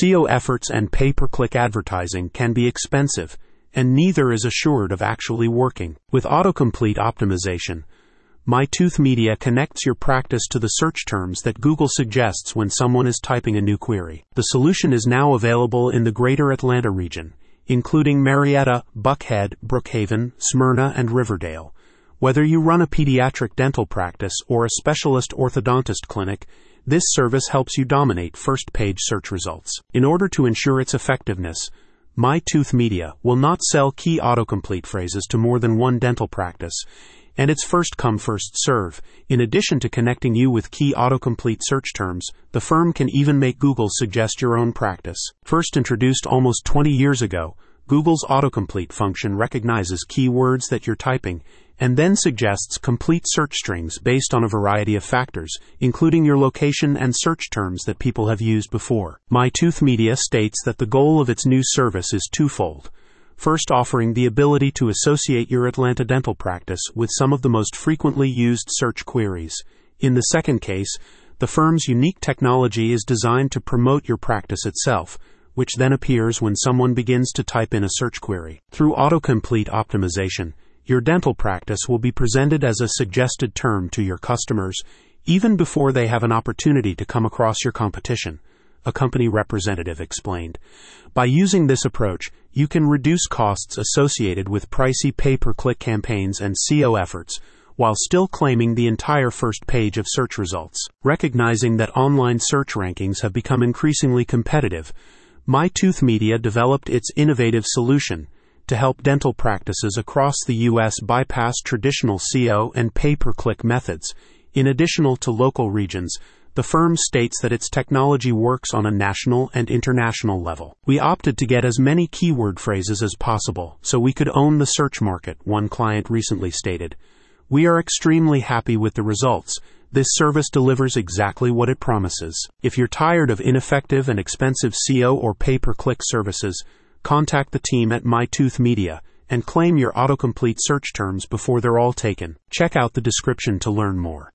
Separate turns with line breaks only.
SEO efforts and pay per click advertising can be expensive, and neither is assured of actually working. With autocomplete optimization, MyTooth Media connects your practice to the search terms that Google suggests when someone is typing a new query. The solution is now available in the greater Atlanta region, including Marietta, Buckhead, Brookhaven, Smyrna, and Riverdale. Whether you run a pediatric dental practice or a specialist orthodontist clinic, this service helps you dominate first page search results. In order to ensure its effectiveness, MyTooth Media will not sell key autocomplete phrases to more than one dental practice and it's first come first serve. In addition to connecting you with key autocomplete search terms, the firm can even make Google suggest your own practice. First introduced almost 20 years ago, Google's autocomplete function recognizes keywords that you're typing and then suggests complete search strings based on a variety of factors, including your location and search terms that people have used before. MyTooth Media states that the goal of its new service is twofold first offering the ability to associate your Atlanta dental practice with some of the most frequently used search queries. In the second case, the firm's unique technology is designed to promote your practice itself, which then appears when someone begins to type in a search query. Through autocomplete optimization, your dental practice will be presented as a suggested term to your customers even before they have an opportunity to come across your competition a company representative explained. By using this approach, you can reduce costs associated with pricey pay per click campaigns and SEO efforts while still claiming the entire first page of search results. Recognizing that online search rankings have become increasingly competitive, MyTooth Media developed its innovative solution to help dental practices across the U.S. bypass traditional SEO and pay per click methods, in addition to local regions the firm states that its technology works on a national and international level. We opted to get as many keyword phrases as possible so we could own the search market, one client recently stated. We are extremely happy with the results. This service delivers exactly what it promises. If you're tired of ineffective and expensive SEO or pay per click services, contact the team at MyTooth Media and claim your autocomplete search terms before they're all taken. Check out the description to learn more.